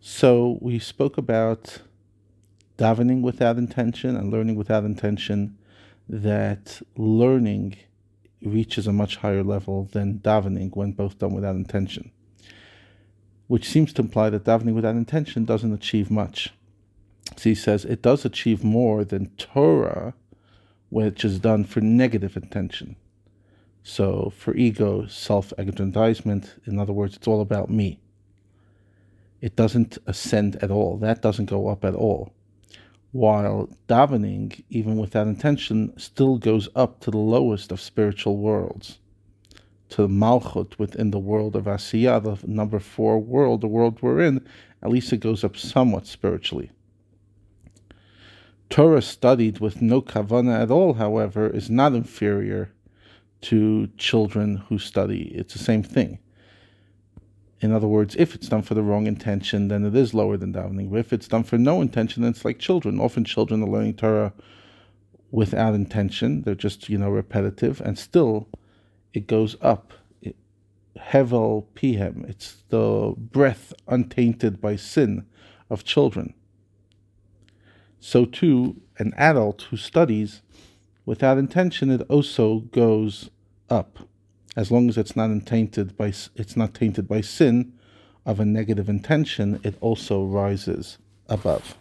So we spoke about davening without intention and learning without intention, that learning reaches a much higher level than davening when both done without intention, which seems to imply that davening without intention doesn't achieve much. So he says it does achieve more than Torah, which is done for negative intention. So for ego, self aggrandizement, in other words, it's all about me. It doesn't ascend at all. That doesn't go up at all while davening, even without intention, still goes up to the lowest of spiritual worlds, to Malchut within the world of Asiyah, the number four world, the world we're in, at least it goes up somewhat spiritually. Torah studied with no kavana at all, however, is not inferior to children who study. It's the same thing. In other words, if it's done for the wrong intention, then it is lower than davening. But if it's done for no intention, then it's like children. Often children are learning Torah without intention. They're just, you know, repetitive. And still, it goes up. Hevel pihem. It's the breath untainted by sin of children. So too, an adult who studies without intention, it also goes up as long as it's not tainted by it's not tainted by sin of a negative intention, it also rises above.